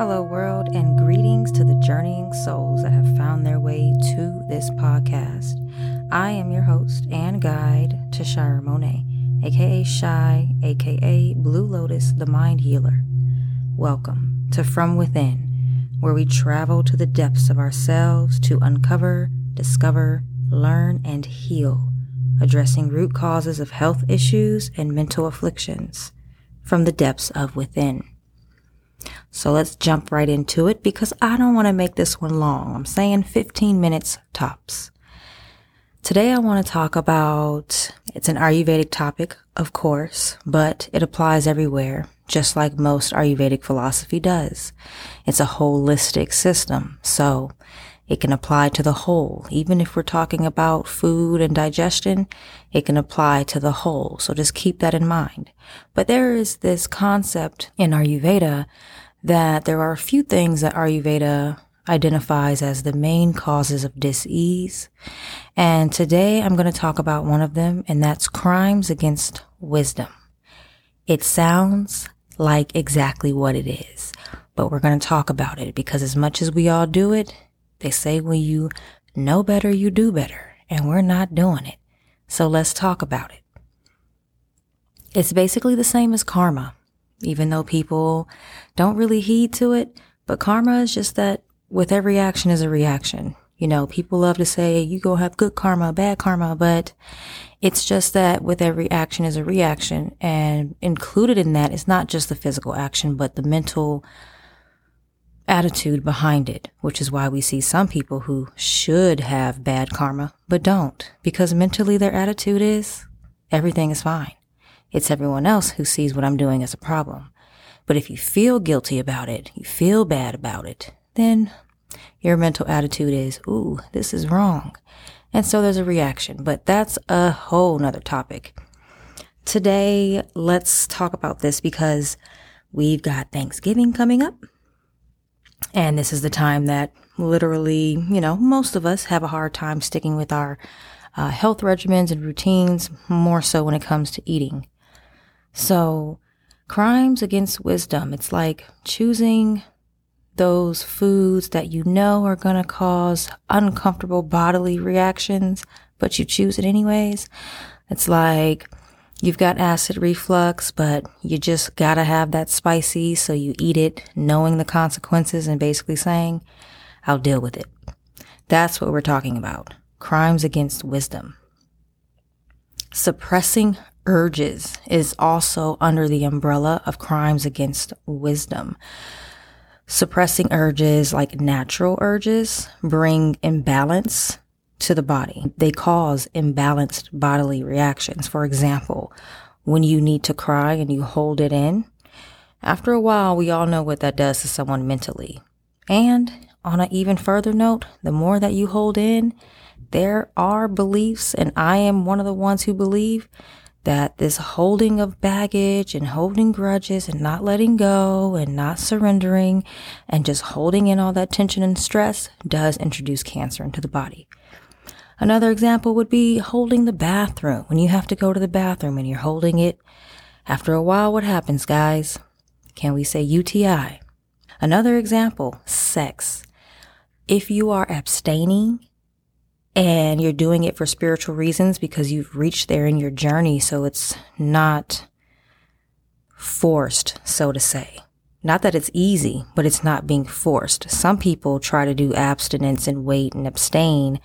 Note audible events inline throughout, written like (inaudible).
Hello, world, and greetings to the journeying souls that have found their way to this podcast. I am your host and guide, Tashira Monet, aka Shy, aka Blue Lotus, the Mind Healer. Welcome to From Within, where we travel to the depths of ourselves to uncover, discover, learn, and heal, addressing root causes of health issues and mental afflictions from the depths of within. So let's jump right into it because I don't want to make this one long. I'm saying 15 minutes tops. Today I want to talk about, it's an Ayurvedic topic, of course, but it applies everywhere, just like most Ayurvedic philosophy does. It's a holistic system. So it can apply to the whole. Even if we're talking about food and digestion, it can apply to the whole. So just keep that in mind. But there is this concept in Ayurveda that there are a few things that Ayurveda identifies as the main causes of disease. And today I'm going to talk about one of them, and that's crimes against wisdom. It sounds like exactly what it is, but we're going to talk about it because as much as we all do it, they say when you know better, you do better, and we're not doing it. So let's talk about it. It's basically the same as karma even though people don't really heed to it. But karma is just that with every action is a reaction. You know, people love to say you go have good karma, bad karma, but it's just that with every action is a reaction. And included in that is not just the physical action, but the mental attitude behind it, which is why we see some people who should have bad karma, but don't, because mentally their attitude is everything is fine. It's everyone else who sees what I'm doing as a problem. But if you feel guilty about it, you feel bad about it, then your mental attitude is, ooh, this is wrong. And so there's a reaction, but that's a whole nother topic. Today, let's talk about this because we've got Thanksgiving coming up. And this is the time that literally, you know, most of us have a hard time sticking with our uh, health regimens and routines, more so when it comes to eating. So, crimes against wisdom, it's like choosing those foods that you know are going to cause uncomfortable bodily reactions, but you choose it anyways. It's like you've got acid reflux, but you just got to have that spicy, so you eat it knowing the consequences and basically saying, I'll deal with it. That's what we're talking about. Crimes against wisdom. Suppressing urges is also under the umbrella of crimes against wisdom. Suppressing urges like natural urges bring imbalance to the body. They cause imbalanced bodily reactions. For example, when you need to cry and you hold it in, after a while, we all know what that does to someone mentally. And on an even further note, the more that you hold in, there are beliefs, and I am one of the ones who believe that this holding of baggage and holding grudges and not letting go and not surrendering and just holding in all that tension and stress does introduce cancer into the body. Another example would be holding the bathroom. When you have to go to the bathroom and you're holding it, after a while, what happens, guys? Can we say UTI? Another example, sex. If you are abstaining and you're doing it for spiritual reasons because you've reached there in your journey. So it's not forced, so to say. Not that it's easy, but it's not being forced. Some people try to do abstinence and wait and abstain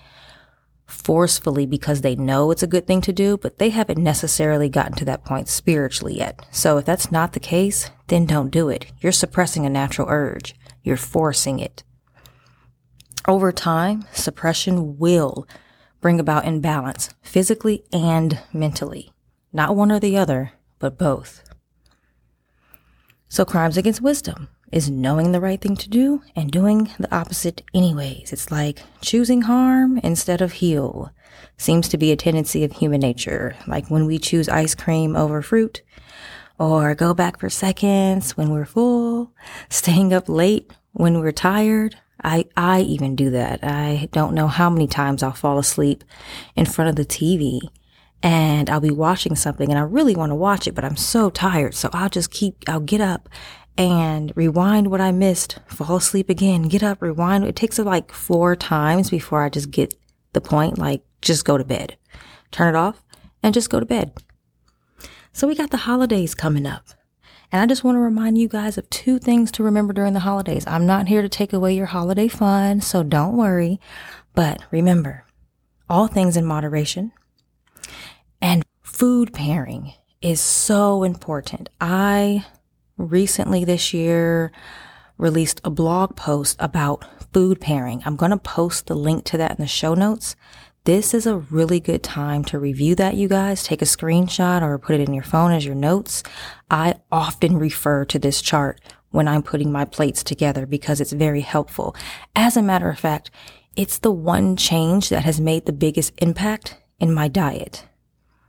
forcefully because they know it's a good thing to do, but they haven't necessarily gotten to that point spiritually yet. So if that's not the case, then don't do it. You're suppressing a natural urge. You're forcing it. Over time, suppression will bring about imbalance physically and mentally. Not one or the other, but both. So, crimes against wisdom is knowing the right thing to do and doing the opposite anyways. It's like choosing harm instead of heal. Seems to be a tendency of human nature, like when we choose ice cream over fruit, or go back for seconds when we're full, (laughs) staying up late when we're tired, I, I even do that. I don't know how many times I'll fall asleep in front of the TV and I'll be watching something and I really want to watch it, but I'm so tired. So I'll just keep, I'll get up and rewind what I missed, fall asleep again, get up, rewind. It takes it like four times before I just get the point, like just go to bed, turn it off and just go to bed. So we got the holidays coming up. And I just want to remind you guys of two things to remember during the holidays. I'm not here to take away your holiday fun, so don't worry. But remember, all things in moderation. And food pairing is so important. I recently this year released a blog post about food pairing. I'm going to post the link to that in the show notes. This is a really good time to review that, you guys. Take a screenshot or put it in your phone as your notes. I often refer to this chart when I'm putting my plates together because it's very helpful. As a matter of fact, it's the one change that has made the biggest impact in my diet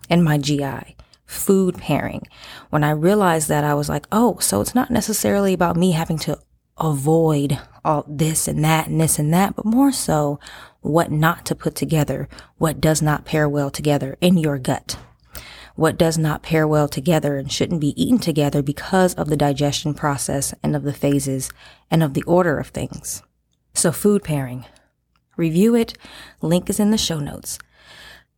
and my GI food pairing. When I realized that, I was like, oh, so it's not necessarily about me having to avoid all this and that and this and that, but more so what not to put together, what does not pair well together in your gut, what does not pair well together and shouldn't be eaten together because of the digestion process and of the phases and of the order of things. So food pairing, review it. Link is in the show notes.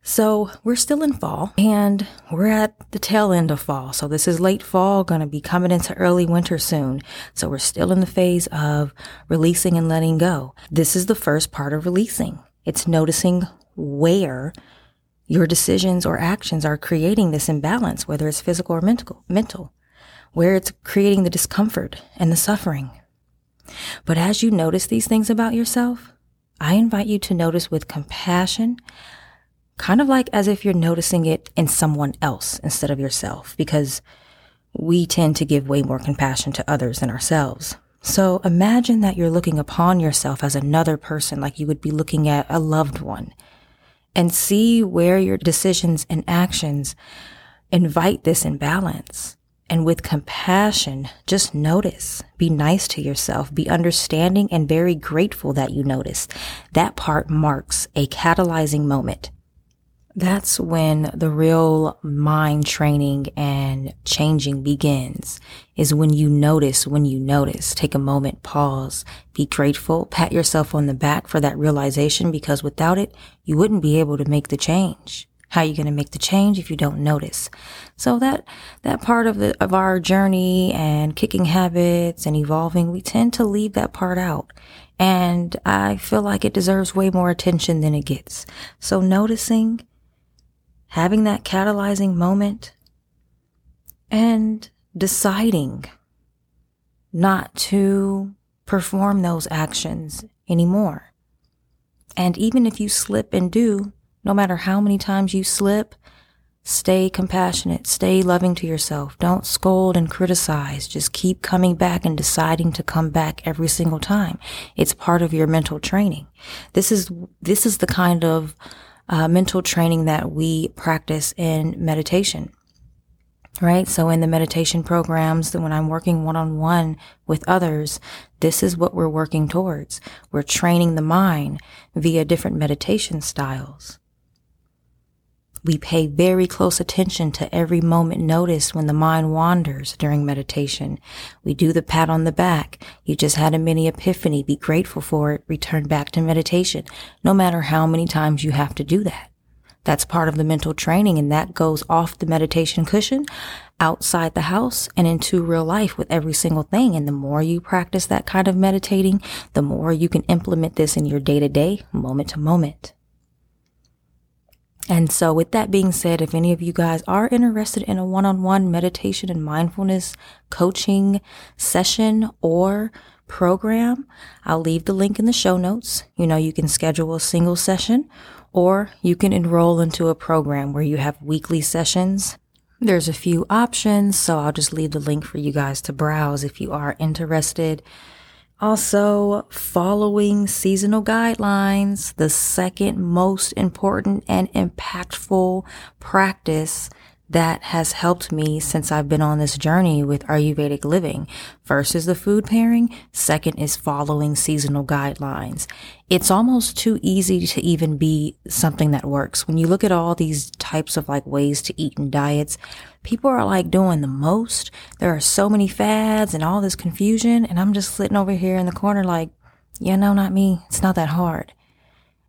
So we're still in fall and we're at the tail end of fall. So this is late fall, going to be coming into early winter soon. So we're still in the phase of releasing and letting go. This is the first part of releasing. It's noticing where your decisions or actions are creating this imbalance, whether it's physical or mental, mental, where it's creating the discomfort and the suffering. But as you notice these things about yourself, I invite you to notice with compassion, kind of like as if you're noticing it in someone else instead of yourself, because we tend to give way more compassion to others than ourselves. So imagine that you're looking upon yourself as another person, like you would be looking at a loved one, and see where your decisions and actions invite this imbalance. And with compassion, just notice. Be nice to yourself. Be understanding and very grateful that you notice. That part marks a catalyzing moment that's when the real mind training and changing begins is when you notice, when you notice, take a moment, pause, be grateful, pat yourself on the back for that realization because without it, you wouldn't be able to make the change. How are you going to make the change if you don't notice? So that, that part of the, of our journey and kicking habits and evolving, we tend to leave that part out. And I feel like it deserves way more attention than it gets. So noticing, having that catalyzing moment and deciding not to perform those actions anymore. And even if you slip and do, no matter how many times you slip, stay compassionate, stay loving to yourself. Don't scold and criticize. Just keep coming back and deciding to come back every single time. It's part of your mental training. This is, this is the kind of uh, mental training that we practice in meditation. Right. So in the meditation programs that when I'm working one on one with others, this is what we're working towards. We're training the mind via different meditation styles. We pay very close attention to every moment noticed when the mind wanders during meditation. We do the pat on the back. You just had a mini epiphany. Be grateful for it. Return back to meditation. No matter how many times you have to do that. That's part of the mental training and that goes off the meditation cushion outside the house and into real life with every single thing. And the more you practice that kind of meditating, the more you can implement this in your day to day, moment to moment. And so, with that being said, if any of you guys are interested in a one on one meditation and mindfulness coaching session or program, I'll leave the link in the show notes. You know, you can schedule a single session or you can enroll into a program where you have weekly sessions. There's a few options, so I'll just leave the link for you guys to browse if you are interested. Also, following seasonal guidelines, the second most important and impactful practice that has helped me since I've been on this journey with Ayurvedic living. First is the food pairing. Second is following seasonal guidelines. It's almost too easy to even be something that works. When you look at all these types of like ways to eat and diets, people are like doing the most. There are so many fads and all this confusion. And I'm just sitting over here in the corner like, yeah, no, not me. It's not that hard.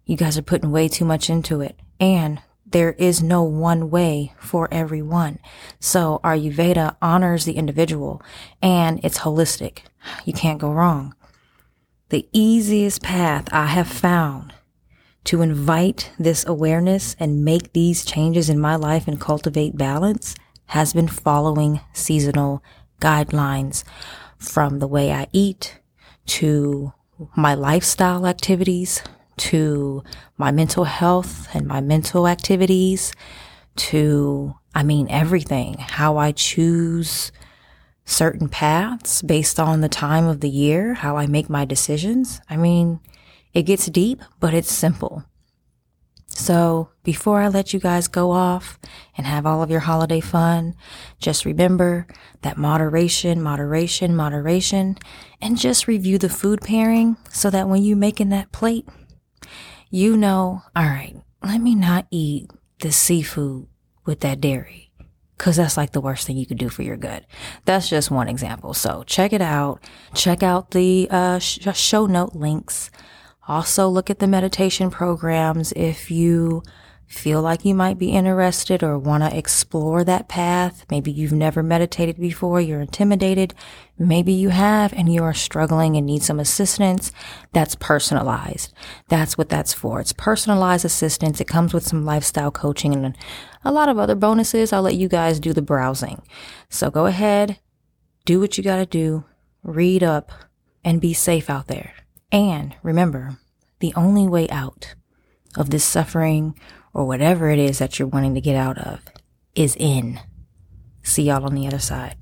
You guys are putting way too much into it. And there is no one way for everyone. So Ayurveda honors the individual and it's holistic. You can't go wrong. The easiest path I have found to invite this awareness and make these changes in my life and cultivate balance has been following seasonal guidelines from the way I eat to my lifestyle activities to my mental health and my mental activities to, I mean, everything, how I choose certain paths based on the time of the year, how I make my decisions. I mean, it gets deep, but it's simple. So before I let you guys go off and have all of your holiday fun, just remember that moderation, moderation, moderation, and just review the food pairing so that when you're making that plate, you know, all right, let me not eat the seafood with that dairy because that's like the worst thing you could do for your gut. That's just one example. So check it out. Check out the uh, sh- show note links. Also look at the meditation programs if you feel like you might be interested or want to explore that path. Maybe you've never meditated before, you're intimidated. Maybe you have and you are struggling and need some assistance. That's personalized. That's what that's for. It's personalized assistance. It comes with some lifestyle coaching and a lot of other bonuses. I'll let you guys do the browsing. So go ahead, do what you got to do, read up, and be safe out there. And remember, the only way out of this suffering or whatever it is that you're wanting to get out of is in. See y'all on the other side.